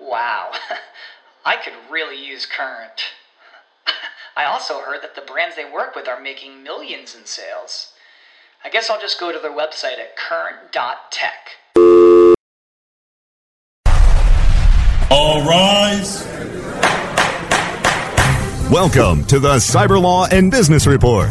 Wow, I could really use Current. I also heard that the brands they work with are making millions in sales. I guess I'll just go to their website at current.tech. All rise. Welcome to the Cyber Law and Business Report.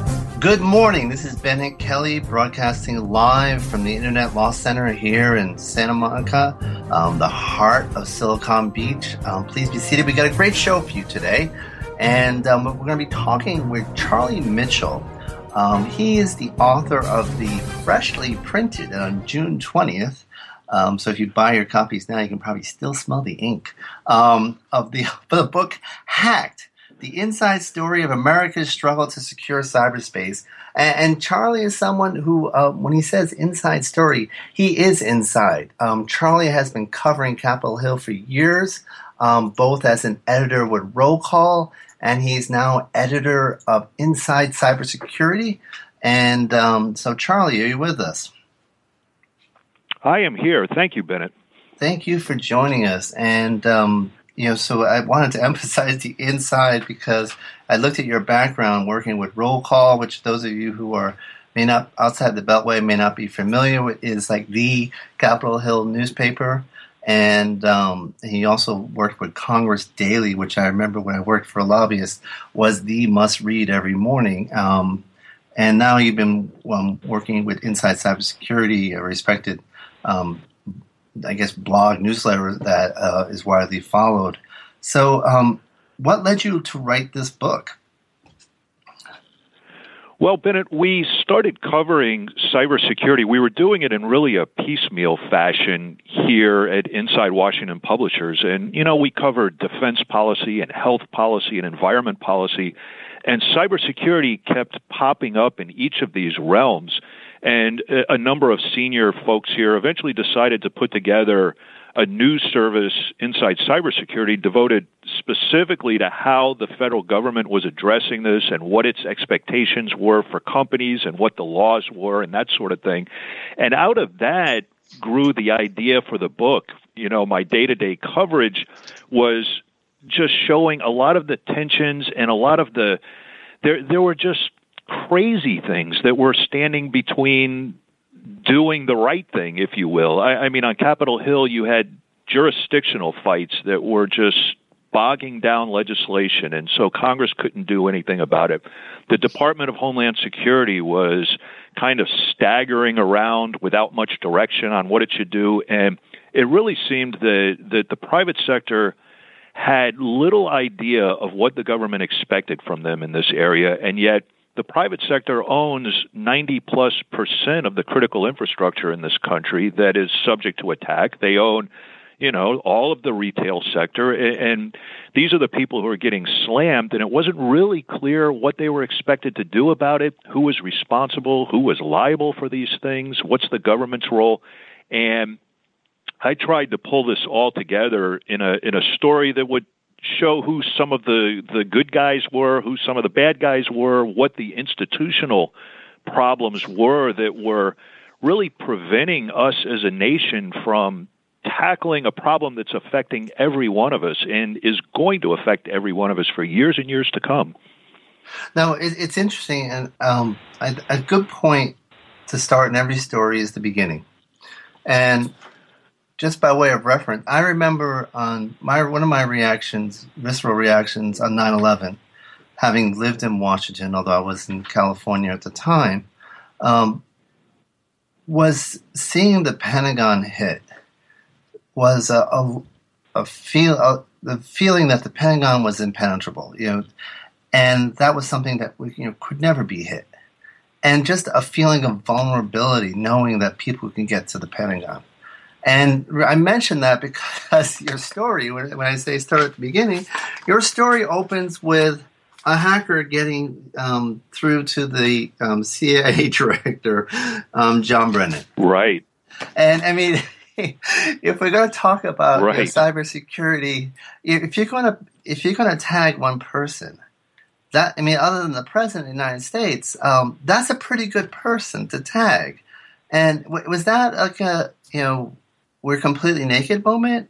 Good morning. This is Bennet Kelley broadcasting live from the Internet Law Center here in Santa Monica, um, the heart of Silicon Beach. Um, please be seated. We got a great show for you today. And um, we're going to be talking with Charlie Mitchell. Um, he is the author of the freshly printed on June 20th. Um, so if you buy your copies now, you can probably still smell the ink um, of the, of the book Hacked the inside story of America's struggle to secure cyberspace. And, and Charlie is someone who, uh, when he says inside story, he is inside. Um, Charlie has been covering Capitol Hill for years, um, both as an editor with Roll Call, and he's now editor of Inside Cybersecurity. And um, so, Charlie, are you with us? I am here. Thank you, Bennet. Thank you for joining us. And um, you know, so I wanted to emphasize the inside because I looked at your background working with Roll Call, which those of you who are may not outside the Beltway may not be familiar with, is like the Capitol Hill newspaper. And um, he also worked with Congress Daily, which I remember when I worked for a lobbyist was the must read every morning. Um, and now you've been um, working with Inside Cybersecurity, a respected um, I guess, blog newsletter that uh, is widely followed. So, um, what led you to write this book? Well, Bennet, we started covering cybersecurity. We were doing it in really a piecemeal fashion here at Inside Washington Publishers. And, you know, we covered defense policy and health policy and environment policy. And cybersecurity kept popping up in each of these realms. And a number of senior folks here eventually decided to put together a news service inside cybersecurity devoted specifically to how the federal government was addressing this and what its expectations were for companies and what the laws were and that sort of thing. And out of that grew the idea for the book. You know, my day to day coverage was just showing a lot of the tensions and a lot of the there there were just crazy things that were standing between doing the right thing, if you will. I, I mean, on Capitol Hill, you had jurisdictional fights that were just bogging down legislation, and so Congress couldn't do anything about it. The Department of Homeland Security was kind of staggering around without much direction on what it should do, and it really seemed that, that the private sector had little idea of what the government expected from them in this area, and yet – the private sector owns 90 plus percent of the critical infrastructure in this country that is subject to attack. They own, you know, all of the retail sector, and these are the people who are getting slammed. And it wasn't really clear what they were expected to do about it, who was responsible, who was liable for these things, what's the government's role, and I tried to pull this all together in a in a story that would show who some of the, the good guys were, who some of the bad guys were, what the institutional problems were that were really preventing us as a nation from tackling a problem that's affecting every one of us and is going to affect every one of us for years and years to come. Now, it's interesting, and um, a good point to start in every story is the beginning. And just by way of reference, I remember on my one of my reactions, visceral reactions on 9/11, having lived in Washington, although I was in California at the time. Um, was seeing the Pentagon hit was a, a, a feel a, the feeling that the Pentagon was impenetrable, you know, and that was something that you know could never be hit, and just a feeling of vulnerability, knowing that people can get to the Pentagon. And I mention that because your story, when, I say start at the beginning, your story opens with a hacker getting um, through to the um, CIA director, um, John Brennan. Right. And I mean, if we're going to talk about right. cybersecurity, if you're going to if you're going to tag one person, that I mean, other than the president of the United States, um, that's a pretty good person to tag. And was that like a you know we're completely naked moment?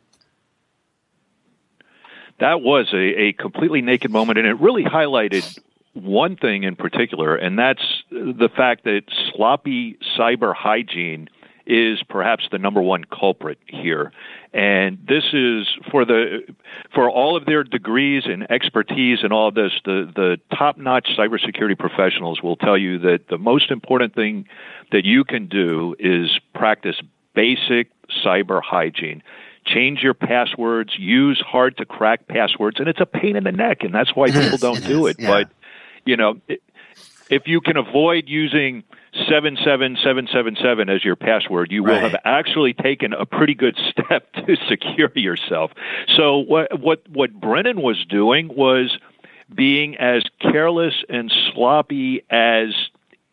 That was a, a completely naked moment, and it really highlighted one thing in particular, and that's the fact that sloppy cyber hygiene is perhaps the number one culprit here. And this is for the for all of their degrees and expertise and all of this, the, the top notch cybersecurity professionals will tell you that the most important thing that you can do is practice basic cyber hygiene. Change your passwords, use hard to crack passwords, and it's a pain in the neck, and that's why it people is, don't it do is, it. Yeah. But you know, if you can avoid using 77777 as your password, you right. will have actually taken a pretty good step to secure yourself. So what what what Brennan was doing was being as careless and sloppy as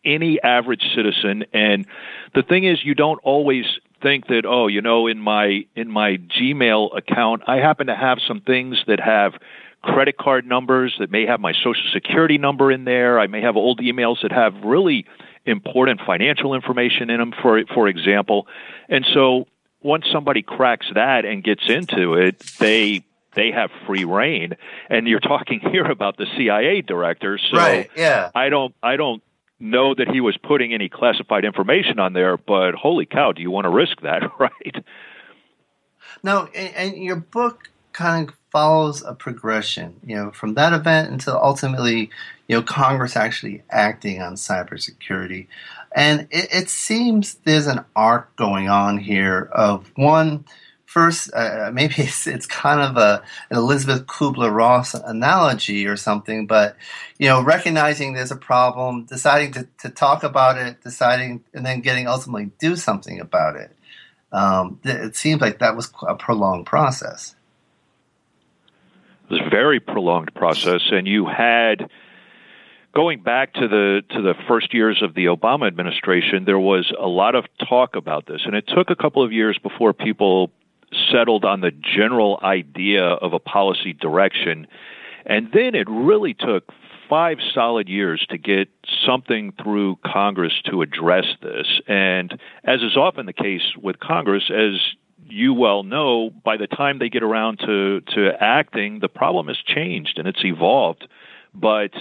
any average citizen and the thing is you don't always think that oh you know in my in my Gmail account I happen to have some things that have credit card numbers that may have my social security number in there. I may have old emails that have really important financial information in them, for for example. And so once somebody cracks that and gets into it, they they have free reign. And you're talking here about the CIA director, so right, yeah. I don't I don't know that he was putting any classified information on there, but holy cow, do you want to risk that, right? No, and, and your book kind of follows a progression, you know, from that event until ultimately, you know, Congress actually acting on cybersecurity. And it, it seems there's an arc going on here of one, first, uh, maybe it's, it's kind of a, an Elisabeth Kübler-Ross analogy or something, but, you know, recognizing there's a problem, deciding to, to talk about it, deciding, and then getting ultimately do something about it. Um, it seems like that was a prolonged process. It was a very prolonged process, and you had going back to the to the first years of the Obama administration, there was a lot of talk about this, and it took a couple of years before people settled on the general idea of a policy direction, and then it really took five solid years to get something through Congress to address this. And as is often the case with Congress, as you well know, by the time they get around to, to acting, the problem has changed and it's evolved. But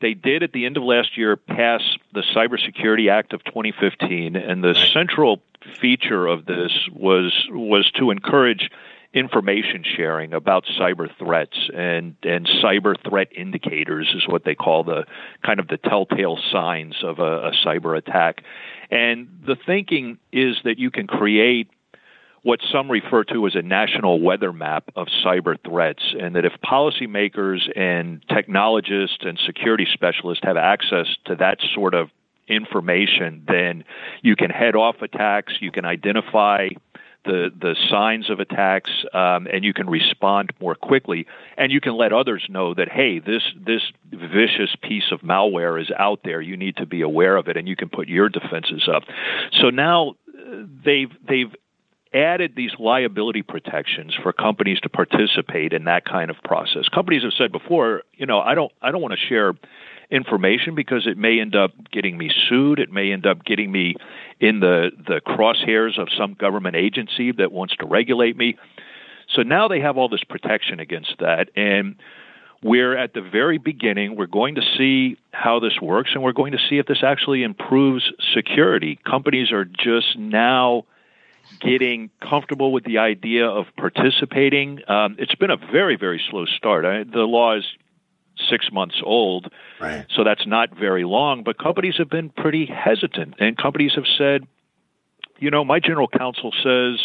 they did at the end of last year pass the Cybersecurity Act of 2015, and the central feature of this was was to encourage information sharing about cyber threats and and cyber threat indicators is what they call the kind of the telltale signs of a, a cyber attack. And the thinking is that you can create what some refer to as a national weather map of cyber threats, and that if policymakers and technologists and security specialists have access to that sort of information, then you can head off attacks, you can identify the the signs of attacks, um, and you can respond more quickly, and you can let others know that hey, this this vicious piece of malware is out there. You need to be aware of it, and you can put your defenses up. So now uh, they've they've added these liability protections for companies to participate in that kind of process. Companies have said before, you know, I don't I don't want to share information because it may end up getting me sued, it may end up getting me in the the crosshairs of some government agency that wants to regulate me. So now they have all this protection against that and we're at the very beginning. We're going to see how this works, and we're going to see if this actually improves security. Companies are just now getting comfortable with the idea of participating. Um, it's been a very, very slow start. I, the law is six months old, right. so that's not very long. But companies have been pretty hesitant, and companies have said, you know, my general counsel says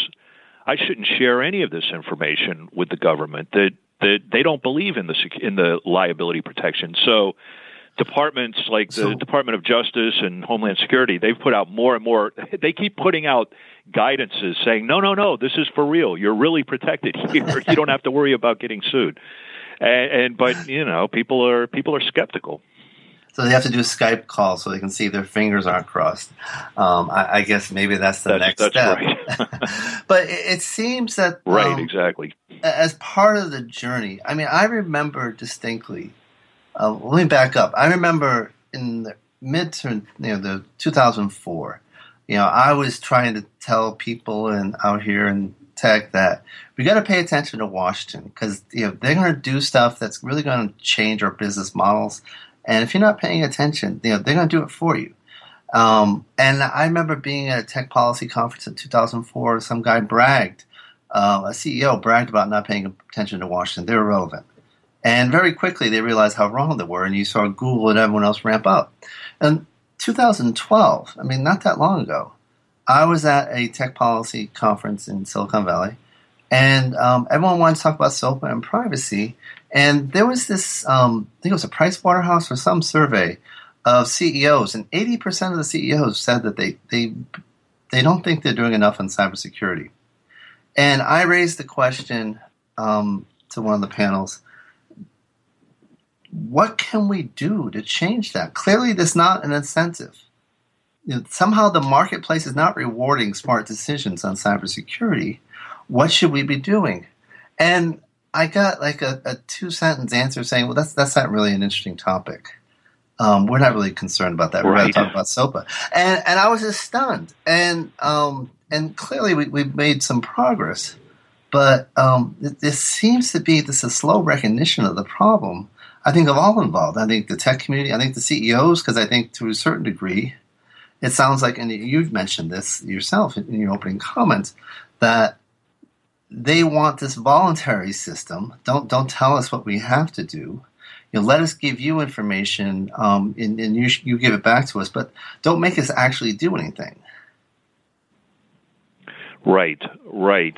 I shouldn't share any of this information with the government. That that they don't believe in the in the liability protection. So departments like the so, Department of Justice and Homeland Security, they've put out more and more. They keep putting out guidances saying, no, no, no, this is for real. You're really protected here. you don't have to worry about getting sued. And, and but you know, people are people are skeptical. So they have to do a Skype call so they can see their fingers aren't crossed. Um, I, I, guess maybe that's the that's, next that's step. Right. but it, it, seems that right, um, exactly. As part of the journey, I mean, I remember distinctly. Uh, let me back up. I remember in the mid to you know the 2004. You know, I was trying to tell people and out here in tech that we got to pay attention to Washington because you know they're going to do stuff that's really going to change our business models and if you're not paying attention, you know, they're going to do it for you. Um, and I remember being at a tech policy conference in 2004. Some guy bragged, uh, a CEO bragged about not paying attention to Washington. They're irrelevant. And very quickly they realized how wrong they were, and you saw Google and everyone else ramp up. And 2012, I mean, not that long ago, I was at a tech policy conference in Silicon Valley, and um, everyone wanted to talk about SOPA and privacy. And there was this, um, I think it was a Price Waterhouse or some survey of CEOs, and 80% of the CEOs said that they, they, they don't think they're doing enough on cybersecurity. And I raised the question um, to one of the panels what can we do to change that? Clearly, there's not an incentive. You know, somehow the marketplace is not rewarding smart decisions on cybersecurity. What should we be doing? And I got like a, a two sentence answer saying, "Well, that's that's not really an interesting topic. Um, we're not really concerned about that. We're right. going to talk about SOPA." And and I was just stunned. And um, and clearly we, we've made some progress, but um, this seems to be this a slow recognition of the problem. I think of all involved. I think the tech community. I think the CEOs, because I think to a certain degree, it sounds like, and you've mentioned this yourself in your opening comments, that they want this voluntary system. Don't don't tell us what we have to do. You know, let us give you information, um, and, and you you give it back to us, but don't make us actually do anything. Right, right.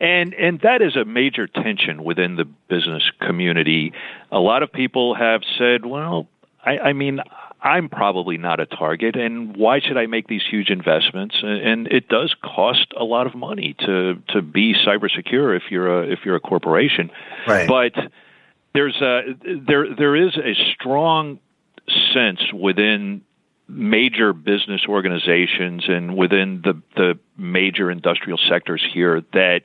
And and that is a major tension within the business community. A lot of people have said, well, I, I mean, I'm probably not a target, and why should I make these huge investments? And it does cost a lot of money to to be cyber secure if you're a if you're a corporation. Right. But there's a there there is a strong sense within major business organizations and within the the major industrial sectors here that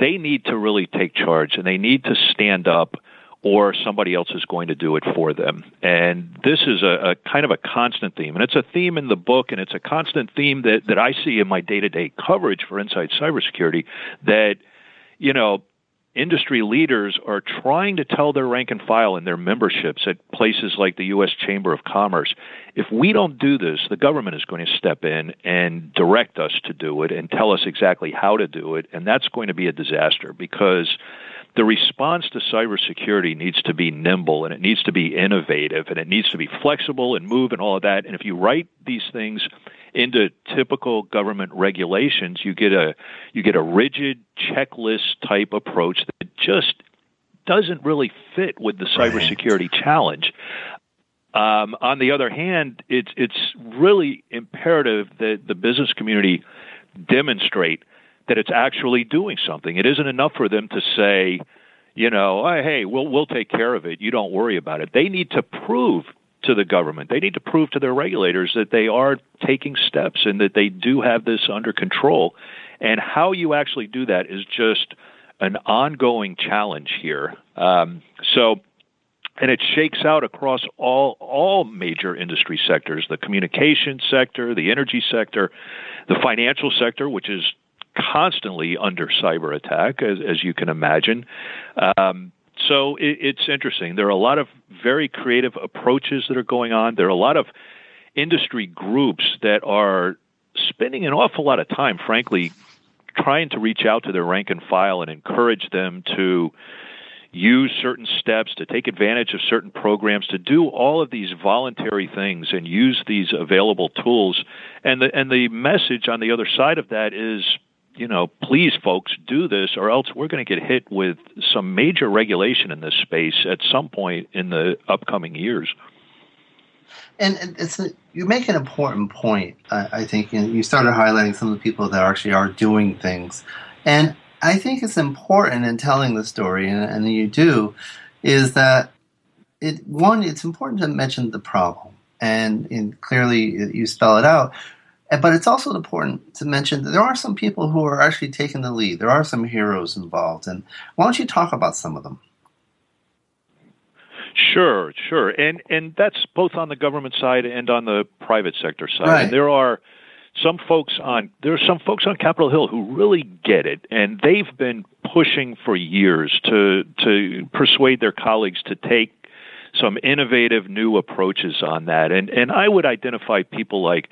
they need to really take charge and they need to stand up or somebody else is going to do it for them. And this is a, a, kind of a constant theme. And it's a theme in the book, and it's a constant theme that, that I see in my day to day coverage for Inside Cybersecurity that, you know, industry leaders are trying to tell their rank and file and their memberships at places like the U.S. Chamber of Commerce if we don't do this, the government is going to step in and direct us to do it and tell us exactly how to do it. And that's going to be a disaster because the response to cybersecurity needs to be nimble and it needs to be innovative and it needs to be flexible and move and all of that. And if you write these things into typical government regulations, you get a you get a rigid checklist type approach that just doesn't really fit with the cybersecurity right. challenge. Um, on the other hand, it's it's really imperative that the business community demonstrate that it's actually doing something. It isn't enough for them to say, you know, oh, hey, we'll we'll take care of it. You don't worry about it. They need to prove to the government. They need to prove to their regulators that they are taking steps and that they do have this under control. And how you actually do that is just an ongoing challenge here. Um, so and it shakes out across all all major industry sectors the communication sector the energy sector the financial sector which is constantly under cyber attack, as, as you can imagine. Um, so it, it's interesting. There are a lot of very creative approaches that are going on. There are a lot of industry groups that are spending an awful lot of time, frankly, trying to reach out to their rank and file and encourage them to use certain steps, to take advantage of certain programs, to do all of these voluntary things and use these available tools. And the and the message on the other side of that is, you know, please folks do this or else we're going to get hit with some major regulation in this space at some point in the upcoming years. And it's a, you make an important point. Uh, I think know, you started highlighting some of the people that actually are doing things, and I think it's important in telling the story, and, and you do, is that it one it's important to mention the problem, and, and clearly you spell it out. But it's also important to mention that there are some people who are actually taking the lead. There are some heroes involved, and why don't you talk about some of them? Sure, sure, and and that's both on the government side and on the private sector side. Right. And there are some folks on there are some folks on Capitol Hill who really get it, and they've been pushing for years to to persuade their colleagues to take some innovative new approaches on that. And and I would identify people like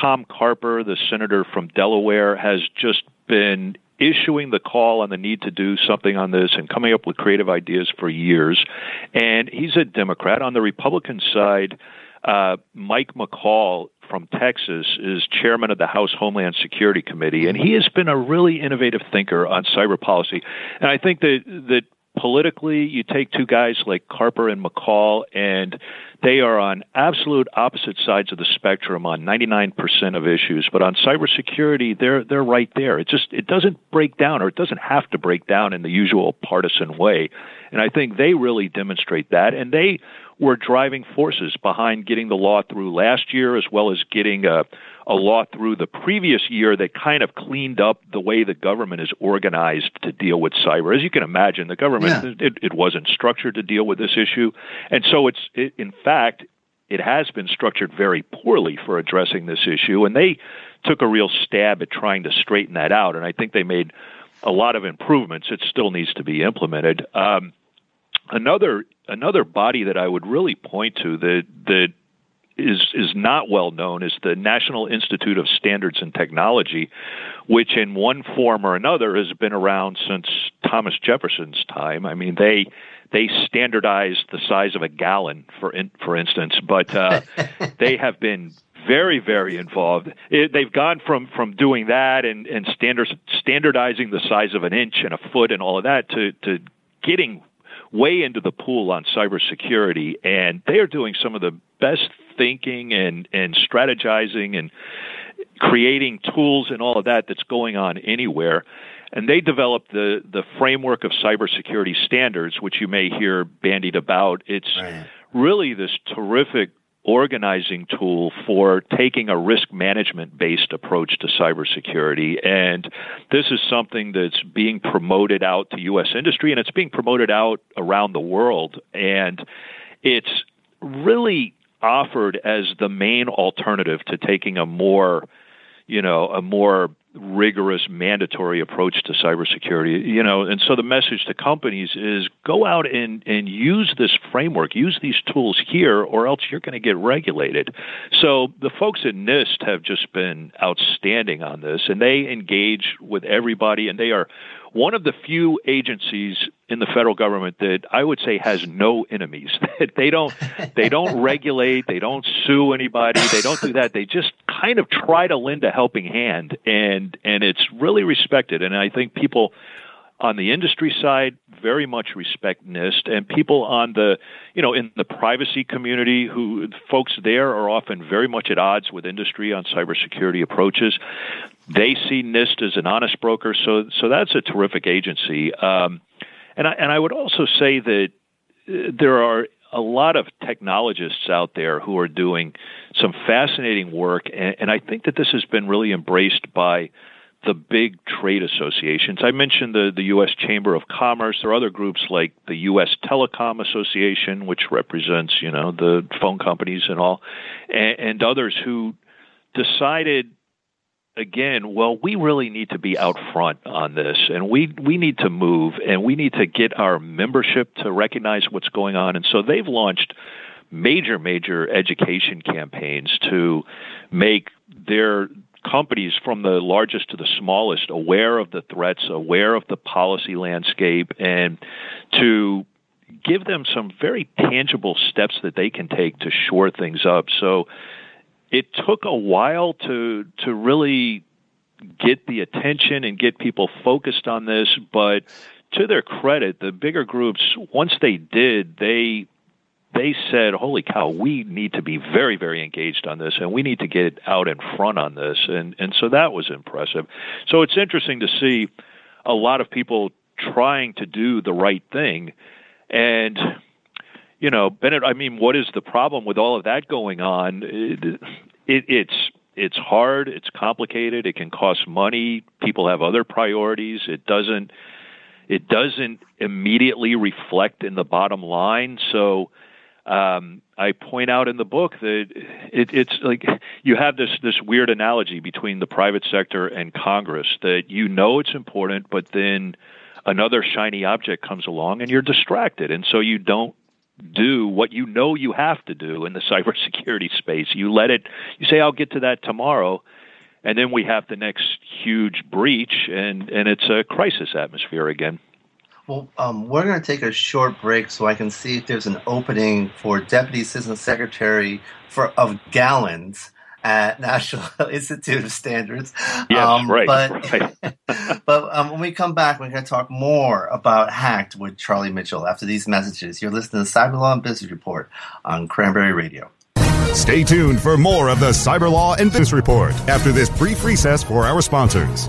Tom Carper, the senator from Delaware, has just been issuing the call on the need to do something on this and coming up with creative ideas for years. And he's a Democrat. On the Republican side, uh, Mike McCaul from Texas is chairman of the House Homeland Security Committee, and he has been a really innovative thinker on cyber policy. And I think that that politically, you take two guys like Carper and McCaul, and they are on absolute opposite sides of the spectrum on 99% of issues. But on cybersecurity, they're they're right there. It just it doesn't break down, or it doesn't have to break down in the usual partisan way. And I think they really demonstrate that, and they were driving forces behind getting the law through last year, as well as getting a, a law through the previous year that kind of cleaned up the way the government is organized to deal with cyber. As you can imagine, the government Yeah. it, it wasn't structured to deal with this issue, and so it's it, in fact it has been structured very poorly for addressing this issue, and they took a real stab at trying to straighten that out, and I think they made a lot of improvements. It still needs to be implemented. Um, another another body that I would really point to that that is is not well known is the National Institute of Standards and Technology, which in one form or another has been around since Thomas Jefferson's time. I mean, they they standardized the size of a gallon, for in, for instance, but uh, they have been very very involved. It, they've gone from from doing that and and standards standardizing the size of an inch and a foot and all of that to to getting way into the pool on cybersecurity, and they are doing some of the best thinking and and strategizing and creating tools and all of that that's going on anywhere. And they developed the the framework of cybersecurity standards, which you may hear bandied about. It's Right. really this terrific organizing tool for taking a risk management based approach to cybersecurity. And this is something that's being promoted out to U.S. industry and it's being promoted out around the world. And it's really offered as the main alternative to taking a more, you know, a more rigorous mandatory approach to cybersecurity you know and so the message to companies is go out and and use this framework use these tools here or else you're going to get regulated. So the folks at NIST have just been outstanding on this and they engage with everybody and they are one of the few agencies in the federal government that I would say has no enemies. they don't they don't regulate, they don't sue anybody, they don't do that. They just kind of try to lend a helping hand and and it's really respected and I think people on the industry side very much respect NIST and people on the you know in the privacy community who folks there are often very much at odds with industry on cybersecurity approaches they see NIST as an honest broker so so that's a terrific agency um, and I, and I would also say that uh, there are a lot of technologists out there who are doing some fascinating work and, and I think that this has been really embraced by the big trade associations. I mentioned the, the U.S. Chamber of Commerce. There are other groups like the U.S. Telecom Association, which represents, you know, the phone companies and all, and, and others who decided again, well, we really need to be out front on this, and we we need to move, and we need to get our membership to recognize what's going on, and so they've launched major major education campaigns to make their companies from the largest to the smallest aware of the threats, aware of the policy landscape, and to give them some very tangible steps that they can take to shore things up. So it took a while to to really get the attention and get people focused on this, but to their credit, the bigger groups once they did, they they said, "Holy cow, we need to be very, very engaged on this, and we need to get out in front on this." And and so that was impressive. So it's interesting to see a lot of people trying to do the right thing, and you know, Bennet. I mean, what is the problem with all of that going on? It, it, it's it's hard. It's complicated. It can cost money. People have other priorities. It doesn't it doesn't immediately reflect in the bottom line. So um, I point out in the book that it, it's like you have this this weird analogy between the private sector and Congress that you know it's important, but then another shiny object comes along and you're distracted, and so you don't do what you know you have to do in the cybersecurity space. You let it. You say, "I'll get to that tomorrow." And then we have the next huge breach, and, and it's a crisis atmosphere again. Well, um, we're going to take a short break so I can see if there's an opening for Deputy Assistant Secretary for of Gallons at National Institute of Standards. Yes, um, right. But, right. but um, when we come back, we're going to talk more about Hacked with Charlie Mitchell after these messages. You're listening to Cyber Law and Business Report on Cranberry Radio. Stay tuned for more of the Cyber Law and Business Report after this brief recess for our sponsors.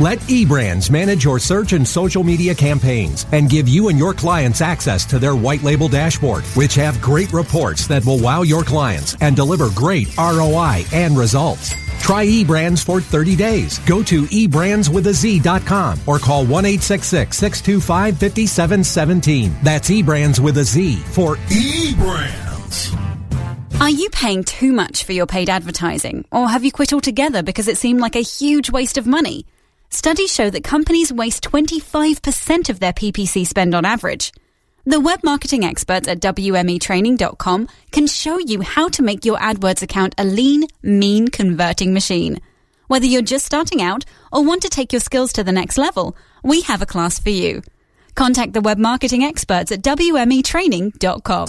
Let eBrandz manage your search and social media campaigns and give you and your clients access to their white label dashboard, which have great reports that will wow your clients and deliver great ROI and results. Try eBrandz for 30 days. Go to eBrandsWithAZ.com or call 1-866-625-5717. That's eBrandz with a Z for eBrandz. Are you paying too much for your paid advertising? Or have you quit altogether because it seemed like a huge waste of money? Studies show that companies waste 25% of their PPC spend on average. The web marketing experts at WMEtraining.com can show you how to make your AdWords account a lean, mean converting machine. Whether you're just starting out or want to take your skills to the next level, we have a class for you. Contact the web marketing experts at WMEtraining.com.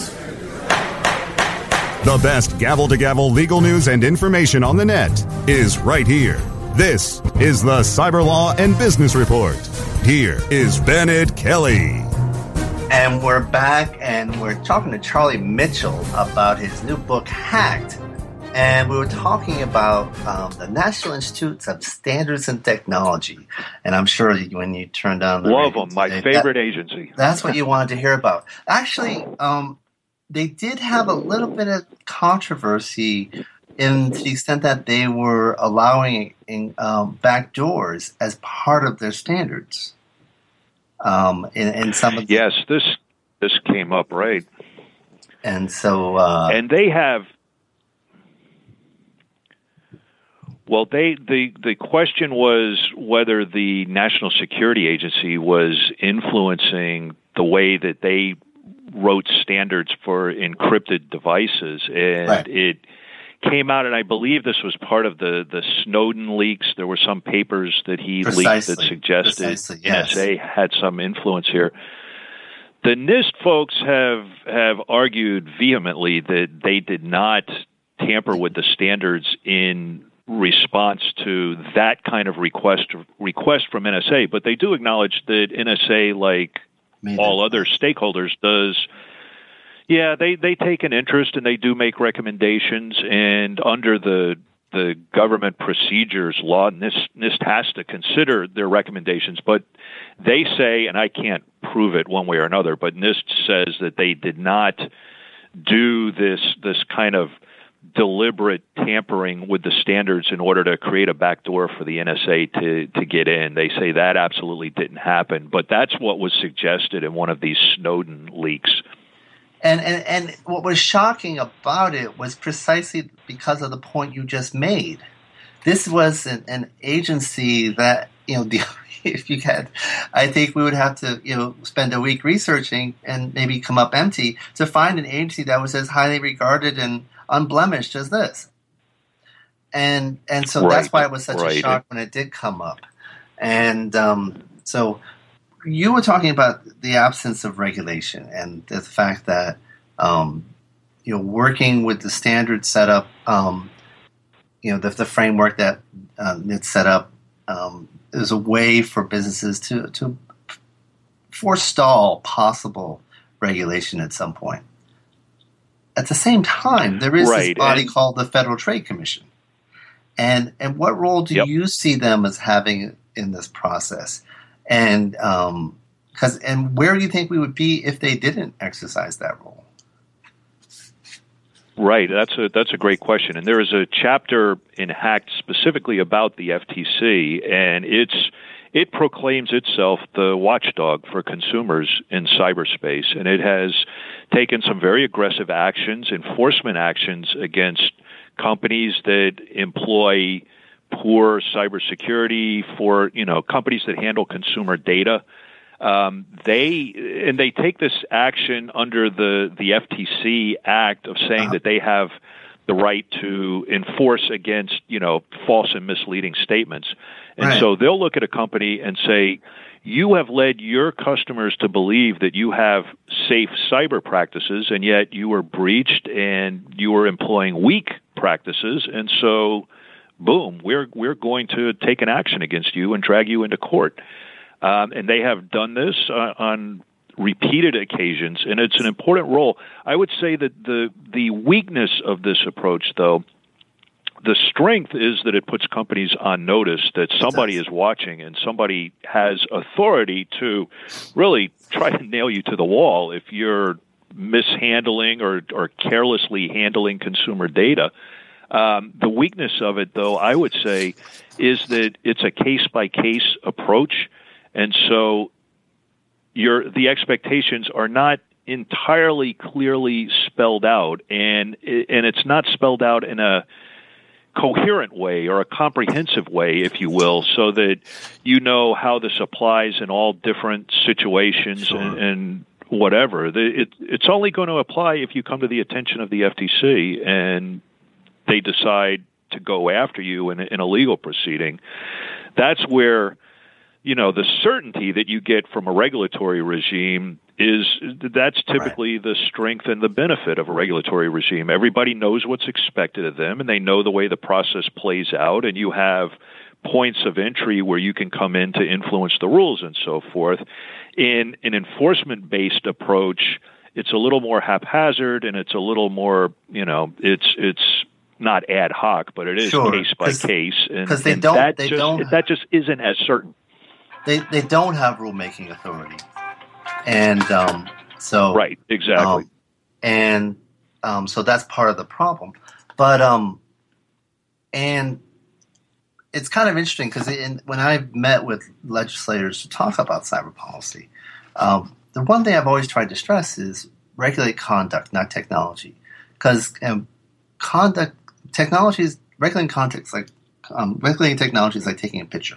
The best gavel to gavel legal news and information on the net is right here. This is the Cyber Law and Business Report. Here is Bennet Kelley. And we're back and we're talking to Charlie Mitchell about his new book, Hacked. And we were talking about um, the National Institutes of Standards and Technology. And I'm sure when you turned on the Love them, my today, favorite that, agency. That's what you wanted to hear about. Actually, um, they did have a little bit of controversy in to the extent that they were allowing in, um, back doors as part of their standards. Um, in, in some of the, yes, this this came up right, and so uh, and they have. Well, they the the question was whether the National Security Agency was influencing the way that they wrote standards for encrypted devices, and Right. it came out, and I believe this was part of the the Snowden leaks. There were some papers that he leaked that suggested Precisely, yes. NSA had some influence here. The NIST folks have have argued vehemently that they did not tamper with the standards in response to that kind of request request from NSA, but they do acknowledge that NSA, like Made all other stakeholders, does. Yeah, they they take an interest and they do make recommendations, and under the the government procedures law, NIST, NIST has to consider their recommendations, but they say, and I can't prove it one way or another, but NIST says that they did not do this this kind of deliberate tampering with the standards in order to create a backdoor for the NSA to to get in. They say that absolutely didn't happen, but that's what was suggested in one of these Snowden leaks. And, and and what was shocking about it was precisely because of the point you just made. This was an, an agency that you know the, if you had, I think we would have to you know spend a week researching and maybe come up empty to find an agency that was as highly regarded and unblemished as this. And and so right. that's why it was such right. a shock when it did come up. And um, so you were talking about the absence of regulation and the fact that um, you know working with the standard setup, um, you know the, the framework that uh, it's set up um, is a way for businesses to to forestall possible regulation at some point. At the same time, there is Right, this body and- called the Federal Trade Commission, and and what role do Yep. you see them as having in this process? And um, because and where do you think we would be if they didn't exercise that role? Right, that's a that's a great question, and there is a chapter in Hacked specifically about the FTC, and it's it proclaims itself the watchdog for consumers in cyberspace, and it has taken some very aggressive actions, enforcement actions against companies that employ poor cybersecurity, for you know companies that handle consumer data. Um, they and they take this action under the the FTC Act of saying that they have the right to enforce against you know false and misleading statements, and Right. so they'll look at a company and say. You have led your customers to believe that you have safe cyber practices, and yet you were breached and you were employing weak practices, and so boom, we're we're going to take an action against you and drag you into court. Um, and they have done this uh, on repeated occasions, and it's an important role. I would say that the the weakness of this approach, though, the strength is that it puts companies on notice that somebody is watching and somebody has authority to really try to nail you to the wall if you're mishandling or, or carelessly handling consumer data. Um, the weakness of it, though, I would say, is that it's a case by case approach, and so your the expectations are not entirely clearly spelled out, and and it's not spelled out in a coherent way or a comprehensive way, if you will, so that you know how this applies in all different situations and, and whatever. The, it, it's only going to apply if you come to the attention of the FTC and they decide to go after you in, a- in a legal proceeding. That's where you know the certainty that you get from a regulatory regime is that's typically the strength and the benefit of a regulatory regime. Everybody knows what's expected of them, and they know the way the process plays out, and you have points of entry where you can come in to influence the rules and so forth. In an enforcement based approach, it's a little more haphazard and it's a little more, you know, it's it's not ad hoc, but it is Sure, case by 'cause- case, Because they and don't- that they just don't- that just isn't as certain. They they don't have rulemaking authority, and um, so Right, exactly. Um, and um, so that's part of the problem. But um, and it's kind of interesting because when I've met with legislators to talk about cyber policy, um, the one thing I've always tried to stress is regulate conduct, not technology, because um, conduct technologies regulating context like um, regulating technology is like taking a picture.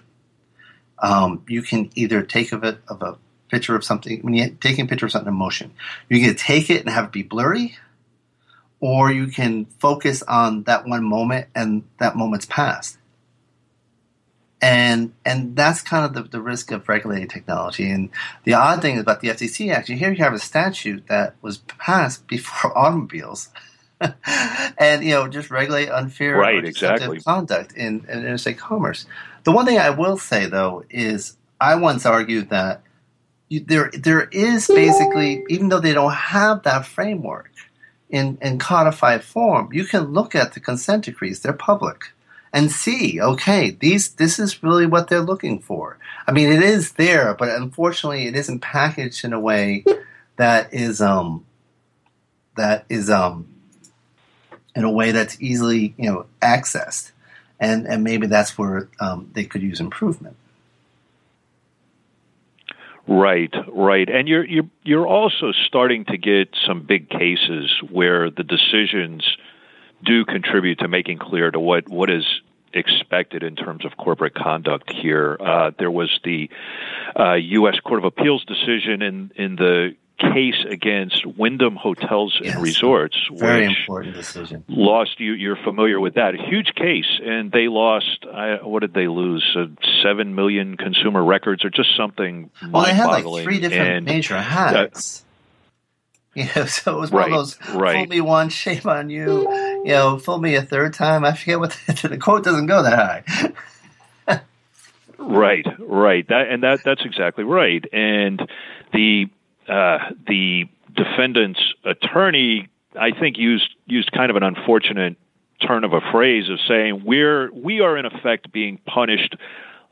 Um, you can either take of it of a picture of something when you're taking a picture of something in motion. You can take it and have it be blurry, or you can focus on that one moment and that moment's past. And and that's kind of the, the risk of regulating technology. And the odd thing about the FTC actually here you have a statute that was passed before automobiles. and you know, just regulate unfair Right, exactly. conduct in, in interstate commerce. The one thing I will say though is I once argued that you, there there is basically even though they don't have that framework in in codified form, you can look at the consent decrees; they're public. and see, okay, these this is really what they're looking for. I mean, it is there, but unfortunately, it isn't packaged in a way that is um that is um in a way that's easily you know accessed, and and maybe that's where um, they could use improvement. Right, right, and you're you're you're also starting to get some big cases where the decisions do contribute to making clear to what what is expected in terms of corporate conduct here. Uh, there was the uh, U.S. Court of Appeals decision in in the case against Wyndham Hotels Yes. and Resorts, Very important decision. lost. You, you're familiar with that? A huge case, and they lost. I, what did they lose? Uh, Seven million consumer records, or just something Well, they had like three different and, major hacks. you know, so it was one of those right. fool me once, shame on you. You know, fool me a third time. I forget what the, the quote doesn't go that high. Right, right. That and that that's exactly right. And the uh, the defendant's attorney, I think, used used kind of an unfortunate turn of a phrase of saying we're we are in effect being punished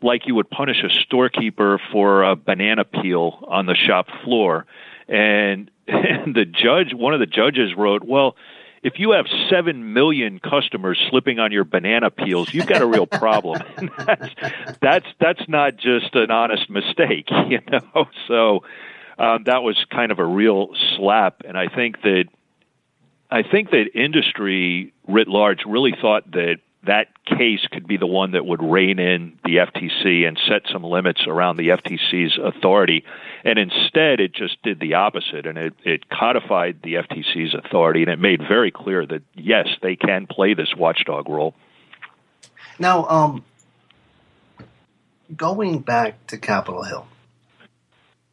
like you would punish a storekeeper for a banana peel on the shop floor. And, and the judge, one of the judges wrote, well, if you have seven million customers slipping on your banana peels, you've got a real problem. That's that's that's not just an honest mistake, you know. So um, that was kind of a real slap, and I think that I think that industry writ large really thought that that case could be the one that would rein in the FTC and set some limits around the FTC's authority. And instead, it just did the opposite, and it, it codified the FTC's authority, and it made very clear that yes, they can play this watchdog role. Now, um, going back to Capitol Hill,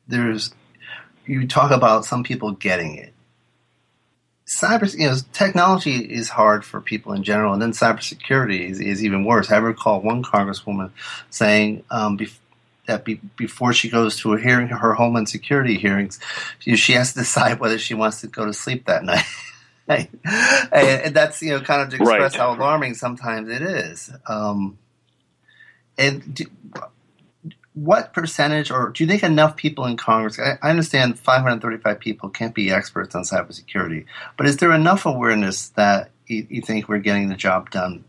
there's you talk about some people getting it. Cyber, you know, technology is hard for people in general, and then cybersecurity is, is even worse. I recall one congresswoman saying um, bef- that be- before she goes to a hearing, her homeland security hearings, she, she has to decide whether she wants to go to sleep that night. and, and that's you know kind of to express Right. how alarming sometimes it is. Um, and do, what percentage, or do you think enough people in Congress? I, I understand 535 people can't be experts on cybersecurity, but is there enough awareness that you, you think we're getting the job done,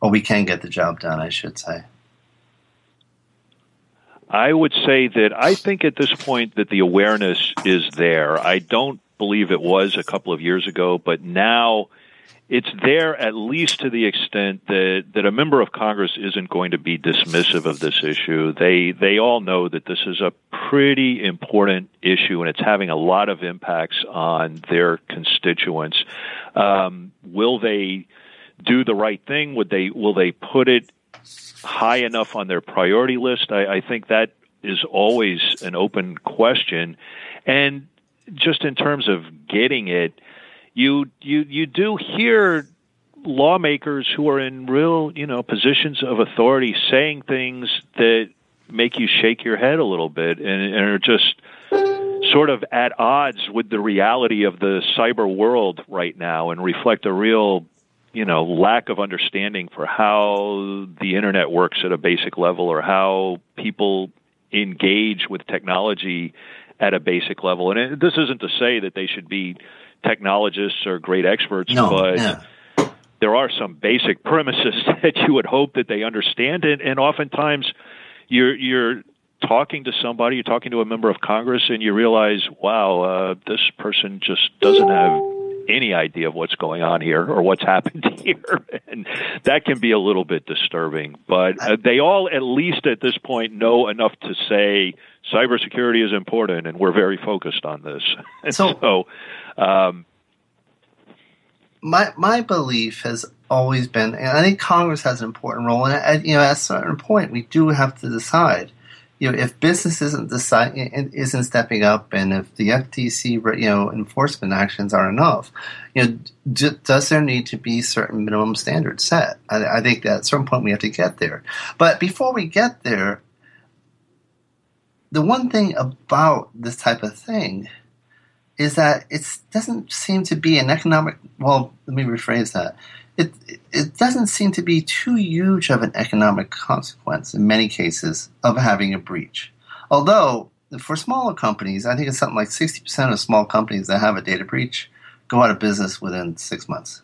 or we can get the job done? I should say. I would say that I think at this point that the awareness is there. I don't believe it was a couple of years ago, but now it's there at least to the extent that, that a member of Congress isn't going to be dismissive of this issue. They they all know that this is a pretty important issue and it's having a lot of impacts on their constituents. Um, will they do the right thing? Would they will they put it high enough on their priority list? I, I think that is always an open question. And just in terms of getting it, you you you do hear lawmakers who are in real you know positions of authority saying things that make you shake your head a little bit and, and are just sort of at odds with the reality of the cyber world right now and reflect a real you know lack of understanding for how the internet works at a basic level or how people engage with technology at a basic level and it, this isn't to say that they should be technologists or great experts No, but yeah. there are some basic premises that you would hope that they understand and, and oftentimes you're you're talking to somebody, you're talking to a member of Congress, and you realize, wow, uh, this person just doesn't have any idea of what's going on here or what's happened here, and that can be a little bit disturbing. But uh, they all, at least at this point, know enough to say cybersecurity is important, and we're very focused on this. And So- so um, my my belief has always been, and I think Congress has an important role. And at, you know, at a certain point, we do have to decide. You know, if business isn't decide, isn't stepping up, and if the FTC, you know, enforcement actions aren't enough, you know, d- does there need to be certain minimum standards set? I, I think that at a certain point we have to get there. But before we get there, the one thing about this type of thing is that it doesn't seem to be an economic. Well, let me rephrase that. it it doesn't seem to be too huge of an economic consequence in many cases of having a breach. Although for smaller companies, I think it's something like sixty percent of small companies that have a data breach go out of business within six months.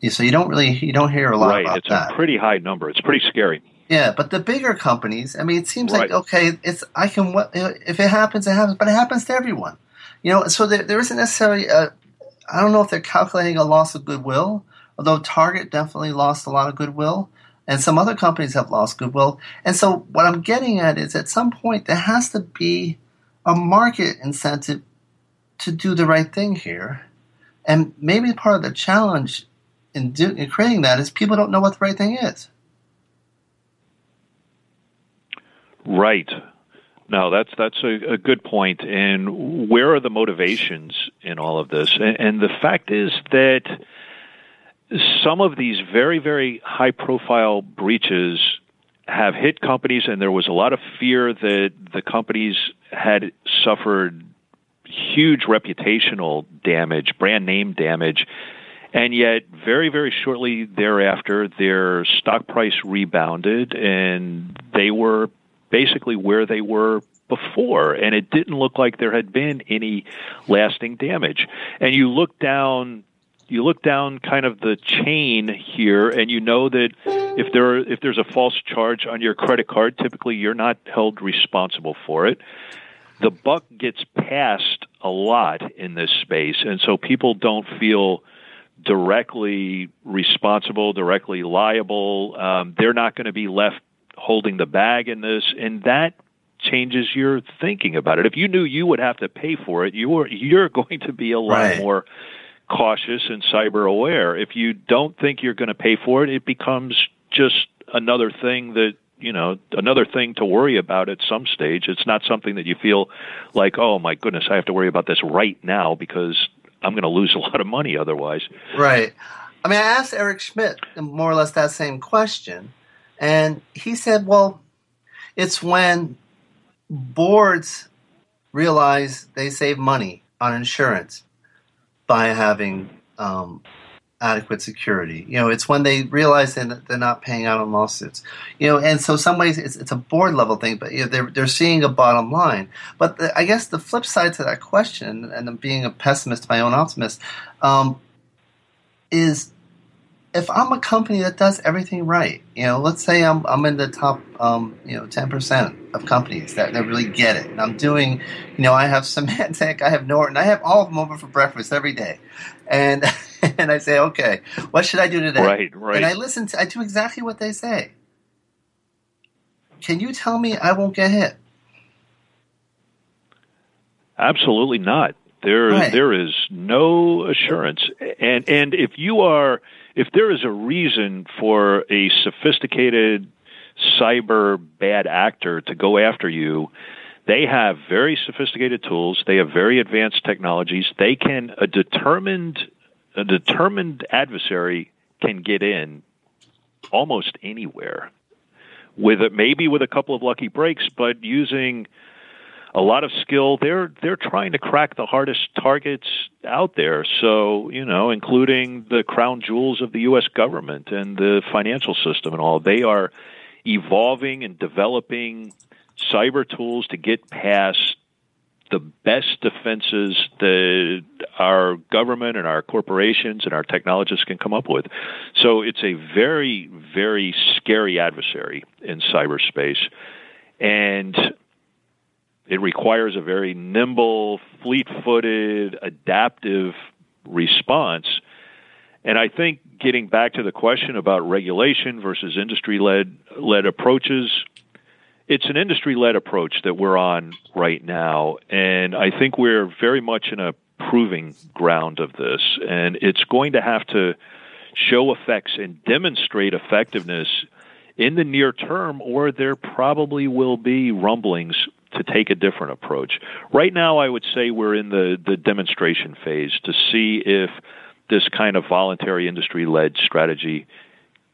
Yeah, so you don't really you don't hear a lot right. about it's that. a pretty high number. It's pretty scary. Yeah, but the bigger companies, I mean, it seems like okay, it's I can if it happens, it happens, but it happens to everyone. You know, so there, there isn't necessarily I don't know if they're calculating a loss of goodwill, although Target definitely lost a lot of goodwill, and some other companies have lost goodwill. And so what I'm getting at is at some point there has to be a market incentive to do the right thing here, and maybe part of the challenge in, do, in creating that is people don't know what the right thing is. Right. No, that's that's a, a good point. And where are the motivations in all of this? And, and the fact is that some of these very very high profile breaches have hit companies, and there was a lot of fear that the companies had suffered huge reputational damage, brand name damage. And yet, very, very shortly thereafter, their stock price rebounded and they were basically where they were before. And it didn't look like there had been any lasting damage. And you look down. You look down kind of the chain here, and you know that if there are, if there's a false charge on your credit card, typically you're not held responsible for it the buck gets passed a lot in this space, and so people don't feel directly responsible, directly liable. Um, they're not going to be left holding the bag in this, and that changes your thinking about it. If you knew you would have to pay for it, you're you're going to be a lot Right. more cautious and cyber aware. If you don't think you're going to pay for it, it becomes just another thing that you know another thing to worry about at some stage. It's not something that you feel like, oh my goodness, I have to worry about this right now because I'm going to lose a lot of money otherwise. Right. I mean, I asked Eric Schmidt more or less that same question, and he said, well, it's when boards realize they save money on insurance by having um, adequate security. You know, it's when they realize that they're not paying out on lawsuits. You know, and so some ways it's, it's a board level thing, but you know, they're they're seeing a bottom line. But the, I guess the flip side to that question, and I'm being a pessimist, my own optimist, um, is if I'm a company that does everything right, you know, let's say I'm I'm in the top, um, you know, ten percent of companies that, that really get it, and I'm doing, you know, I have Symantec, I have Norton, I have all of them over for breakfast every day, and and I say, okay, what should I do today? Right, right. And I listen to, I do exactly what they say. Can you tell me I won't get hit? Absolutely not. There, Right. there is no assurance, and and if you are, if there is a reason for a sophisticated cyber bad actor to go after you, they have very sophisticated tools. They have very advanced technologies. They can a determined a determined adversary can get in almost anywhere with it, maybe with a couple of lucky breaks, but using a lot of skill. They're they're trying to crack the hardest targets out there. So you know, including the crown jewels of the U.S. government and the financial system and all. They are evolving and developing cyber tools to get past the best defenses that our government and our corporations and our technologists can come up with. So it's a very, very scary adversary in cyberspace. And it requires a very nimble, fleet footed, adaptive response. And I think getting back to the question about regulation versus industry led approaches, it's an industry led approach that we're on right now. And I think we're very much in a proving ground of this. And it's going to have to show effects and demonstrate effectiveness in the near term, or there probably will be rumblings to take a different approach. Right now, I would say we're in the, the demonstration phase to see if this kind of voluntary industry led strategy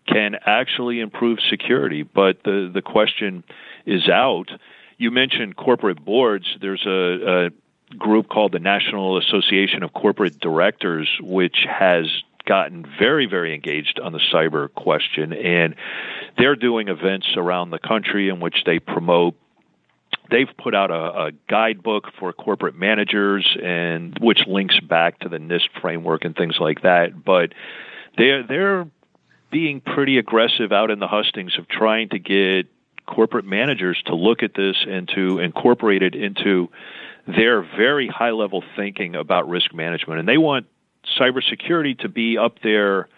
can actually improve security. But the, the question is out. You mentioned corporate boards. There's a, a group called the National Association of Corporate Directors, which has gotten very, very engaged on the cyber question, and they're doing events around the country in which they promote they've put out a, a, guidebook for corporate managers and which links back to the NIST framework and things like that. But they're they're being pretty aggressive out in the hustings of trying to get corporate managers to look at this and to incorporate it into their very high level thinking about risk management. And they want cybersecurity to be up there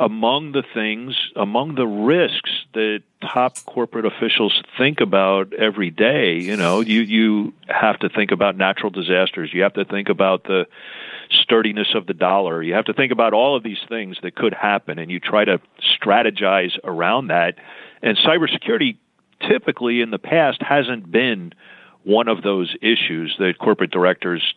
among the things, among the risks that top corporate officials think about every day. You know, you you have to think about natural disasters. You have to think about the sturdiness of the dollar. You have to think about all of these things that could happen, and you try to strategize around that. And cybersecurity, typically in the past, hasn't been one of those issues that corporate directors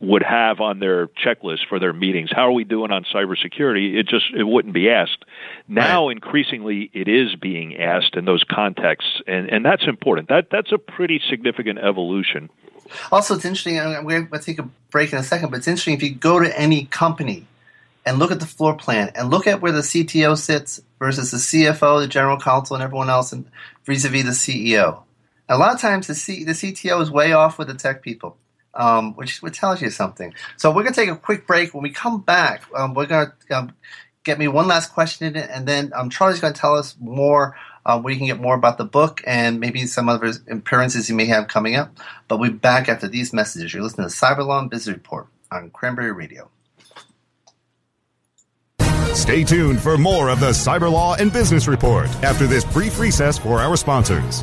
would have on their checklist for their meetings. How are we doing on cybersecurity? It just it wouldn't be asked. Now, right. increasingly, it is being asked in those contexts, and and that's important. That that's a pretty significant evolution. Also, it's interesting. We're going to take a break in a second, but it's interesting if you go to any company and look at the floor plan and look at where the CTO sits versus the CFO, the general counsel, and everyone else, and vis-a-vis the CEO. A lot of times, the C, the CTO is way off with the tech people um, which, which tells you something. So we're going to take a quick break. When we come back, um, we're going to um, get me one last question in and then um, Charlie's going to tell us more. Uh, where you can get more about the book and maybe some other appearances you may have coming up. But we'll be back after these messages. You're listening to Cyberlaw and Business Report on Cranberry Radio. Stay tuned for more of the Cyberlaw and Business Report after this brief recess for our sponsors.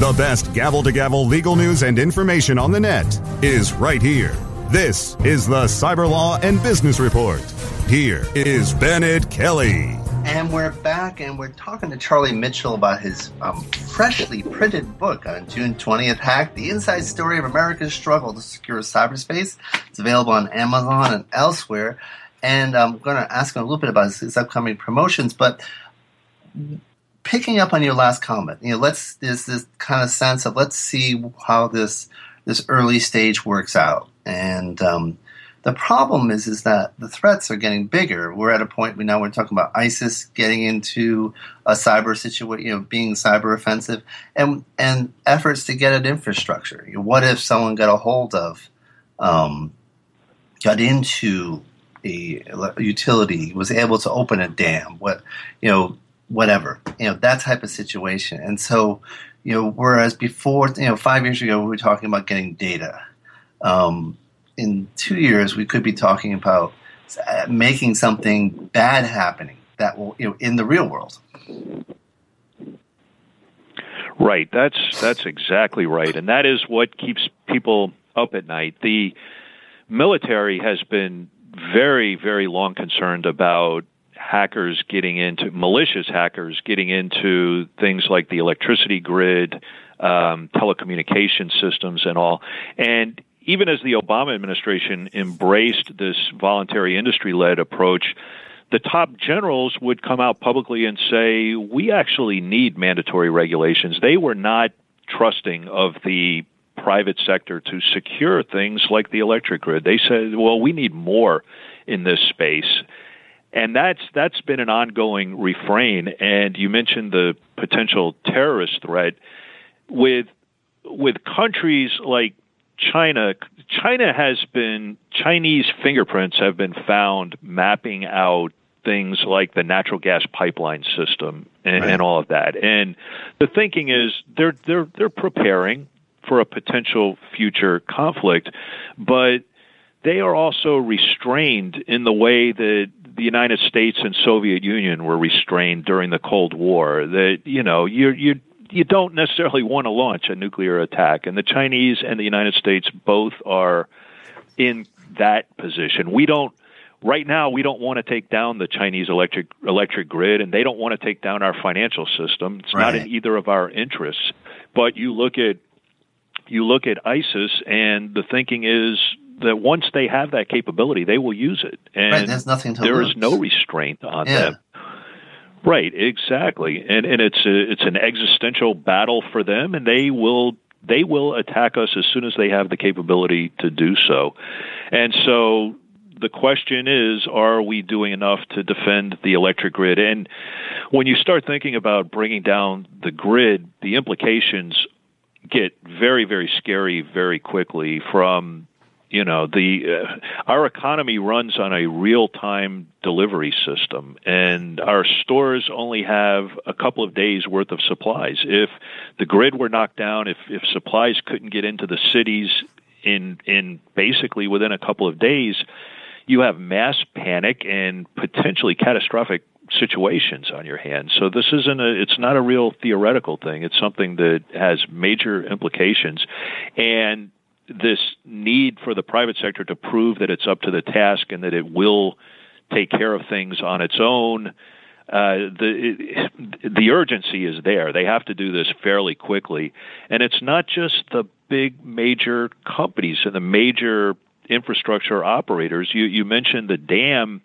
The best gavel to gavel legal news and information on the net is right here. This is the Cyberlaw and Business Report. Here is Bennet Kelley. And we're back and we're talking to Charlie Mitchell about his um, freshly printed book on June 20th Hack The Inside Story of America's Struggle to Secure Cyberspace. It's available on Amazon and elsewhere. And I'm going to ask him a little bit about his, his upcoming promotions, but picking up on your last comment, you know, let's there's this kind of sense of let's see how this this early stage works out, and um, the problem is is that the threats are getting bigger. We're at a point we now we're talking about ISIS getting into a cyber situation, you know, being cyber offensive, and and efforts to get at infrastructure. You know, what if someone got a hold of, um, got into a utility, was able to open a dam? What you know whatever, you know, that type of situation. And so, you know, whereas before, you know, five years ago, we were talking about getting data. Um, in two years, we could be talking about uh, making something bad happening that will, you know, in the real world. Right. That's that's exactly right, and that is what keeps people up at night. The military has been very, very long concerned about hackers getting into malicious hackers getting into things like the electricity grid, um, telecommunication systems, and all. And even as the Obama administration embraced this voluntary industry led approach, the top generals would come out publicly and say, we actually need mandatory regulations. They were not trusting of the private sector to secure things like the electric grid. They said, well, we need more in this space. And that's that's been an ongoing refrain. And you mentioned the potential terrorist threat with with countries like China. China has been Chinese fingerprints have been found mapping out things like the natural gas pipeline system and, right. and all of that. And the thinking is they're they're they're preparing for a potential future conflict, but they are also restrained in the way that the United States and Soviet Union were restrained during the Cold War. That you know you you you don't necessarily want to launch a nuclear attack, and the Chinese and the United States both are in that position. We don't right now we don't want to take down the Chinese electric electric grid and they don't want to take down our financial system. It's right. not in either of our interests. But you look at you look at ISIS and the thinking is that once they have that capability, they will use it. And right, there's nothing to there lose. is no restraint on yeah. them. Right, exactly. And and it's a, it's an existential battle for them and they will they will attack us as soon as they have the capability to do so. And so the question is, are we doing enough to defend the electric grid? And when you start thinking about bringing down the grid, the implications get very, very scary very quickly from you know the uh, our economy runs on a real time delivery system and our stores only have a couple of days worth of supplies if the grid were knocked down if if supplies couldn't get into the cities in in basically within a couple of days you have mass panic and potentially catastrophic situations on your hands. So this isn't a it's not a real theoretical thing. It's something that has major implications and this need for the private sector to prove that it's up to the task and that it will take care of things on its own uh, the the urgency is there. They have to do this fairly quickly, and it's not just the big major companies and the major infrastructure operators. You you mentioned the dam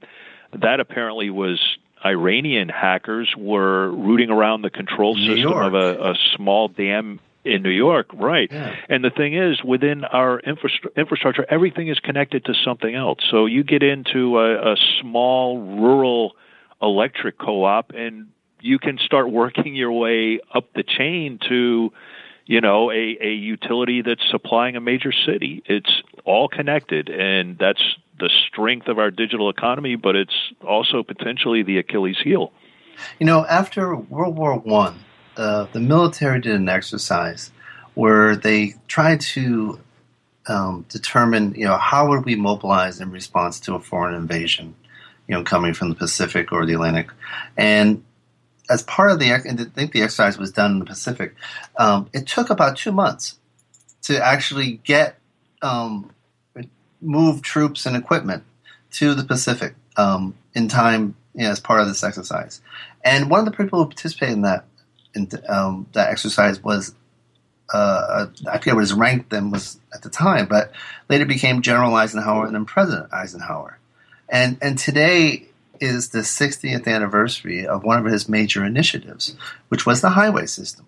that apparently was Iranian hackers were rooting around the control New system York. of a, a small dam in New York, right? Yeah. And the thing is, within our infrastru- infrastructure, everything is connected to something else. So you get into a, a small rural electric co-op, and you can start working your way up the chain to you know a, a utility that's supplying a major city it's all connected and that's the strength of our digital economy but it's also potentially the achilles heel You know, after World War One, uh, the military did an exercise where they tried to um, determine, you know, how would we mobilize in response to a foreign invasion, you know, coming from the Pacific or the Atlantic, and as part of the, I think the exercise was done in the Pacific. Um, it took about two months to actually get um, move troops and equipment to the Pacific um, in time you know, as part of this exercise. And one of the people who participated in that um, that exercise was uh, I forget what his rank then was at the time, but later became General Eisenhower and then President Eisenhower. And and today is the 60th anniversary of one of his major initiatives, which was the highway system,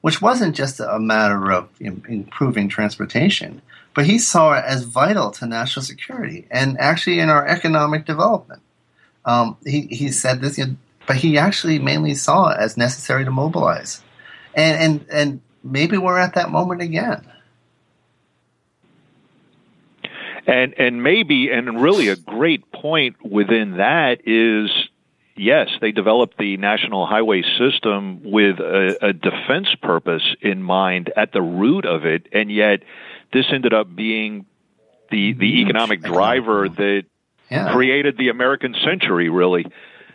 which wasn't just a matter of im- improving transportation, but he saw it as vital to national security and actually in our economic development. Um, he, he said this, you know, but he actually mainly saw it as necessary to mobilize. And, and, and maybe we're at that moment again. And and maybe and really a great point within that is yes, they developed the national highway system with a, a defense purpose in mind at the root of it, and yet this ended up being the the economic driver that Yeah. created the American century. Really,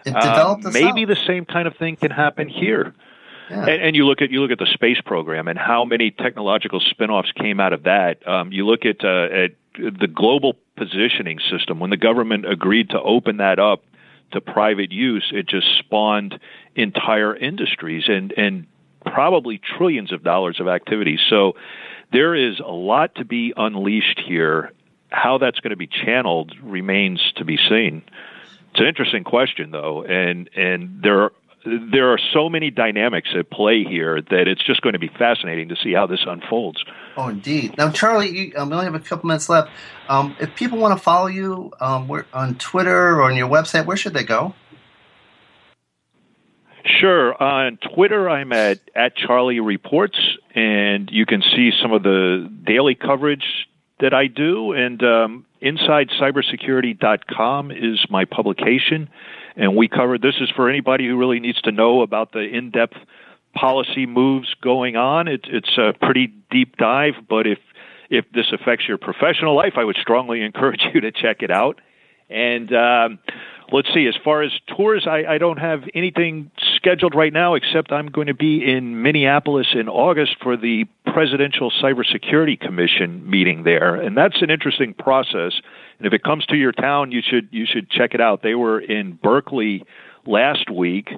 Uh, maybe out. the same kind of thing can happen here. And, and, you look at you look at the space program and how many technological spin-offs came out of that. Um, you look at uh, at the global positioning system when the government agreed to open that up to private use, it just spawned entire industries and and probably trillions of dollars of activity. So there is a lot to be unleashed here. How that's going to be channeled remains to be seen. It's an interesting question, though, and and there are there are so many dynamics at play here that it's just going to be fascinating to see how this unfolds. Oh, indeed. Now, Charlie, you, um, we only have a couple minutes left. Um, if people want to follow you um, on Twitter or on your website, where should they go? Sure. On Twitter, I'm at, at Charlie Reports, and you can see some of the daily coverage that I do. And um, InsideCybersecurity.com is my publication and we cover this is for anybody who really needs to know about the in-depth policy moves going on. It, it's a pretty deep dive, but if if this affects your professional life, I would strongly encourage you to check it out. And um, let's see, as far as tours, I, I don't have anything scheduled right now, except I'm going to be in Minneapolis in August for the Presidential Cybersecurity Commission meeting there, and that's an interesting process. And if it comes to your town, you should you should check it out. They were in Berkeley last week,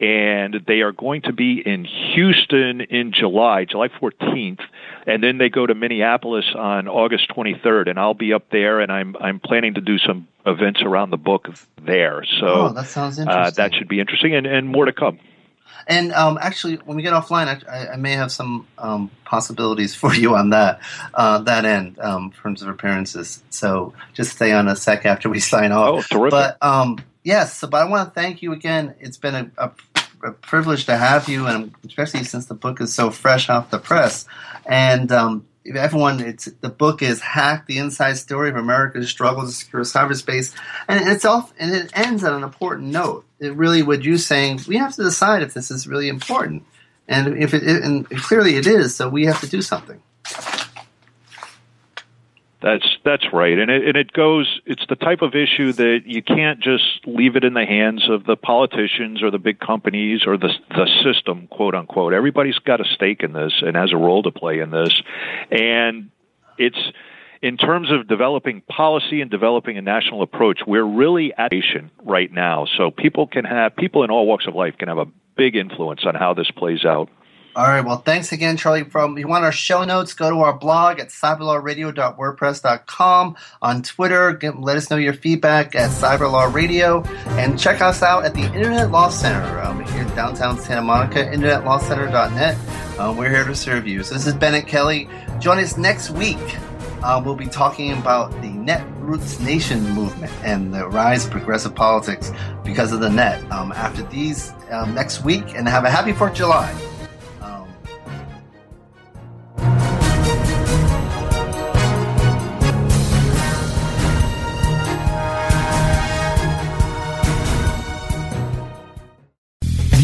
and they are going to be in Houston in July, July 14th, and then they go to Minneapolis on August 23rd, and I'll be up there, and I'm I'm planning to do some events around the book there. So oh, that sounds interesting. Uh, that should be interesting, and, and more to come. And um, actually, when we get offline, I, I may have some um, possibilities for you on that uh, that end um, in terms of appearances. So just stay on a sec after we sign off. Oh, terrific! But um, yes, so, but I want to thank you again. It's been a, a, a, privilege to have you, and especially since the book is so fresh off the press. And um, everyone, it's the book is "Hack: The Inside Story of America's Struggle to Secure Cyberspace," and it's off, and it ends on an important note. It really, would you saying, we have to decide if this is really important, and if it, and clearly it is. So we have to do something. That's that's right, and it, and it goes. It's the type of issue that you can't just leave it in the hands of the politicians or the big companies or the the system, quote unquote. Everybody's got a stake in this and has a role to play in this, and it's in terms of developing policy and developing a national approach. We're really at right now, so people can have people in all walks of life can have a big influence on how this plays out. All right. Well, thanks again, Charlie. From if you want our show notes, go to our blog at cyberlawradio.wordpress.com. On Twitter, get, let us know your feedback at cyberlawradio, and check us out at the Internet Law Center um, here in downtown Santa Monica. InternetLawCenter.net. Um, we're here to serve you. So this is Bennet Kelley. Join us next week. Uh, we'll be talking about the Netroots Nation movement and the rise of progressive politics because of the net. Um, after these um, next week, and have a happy Fourth of July.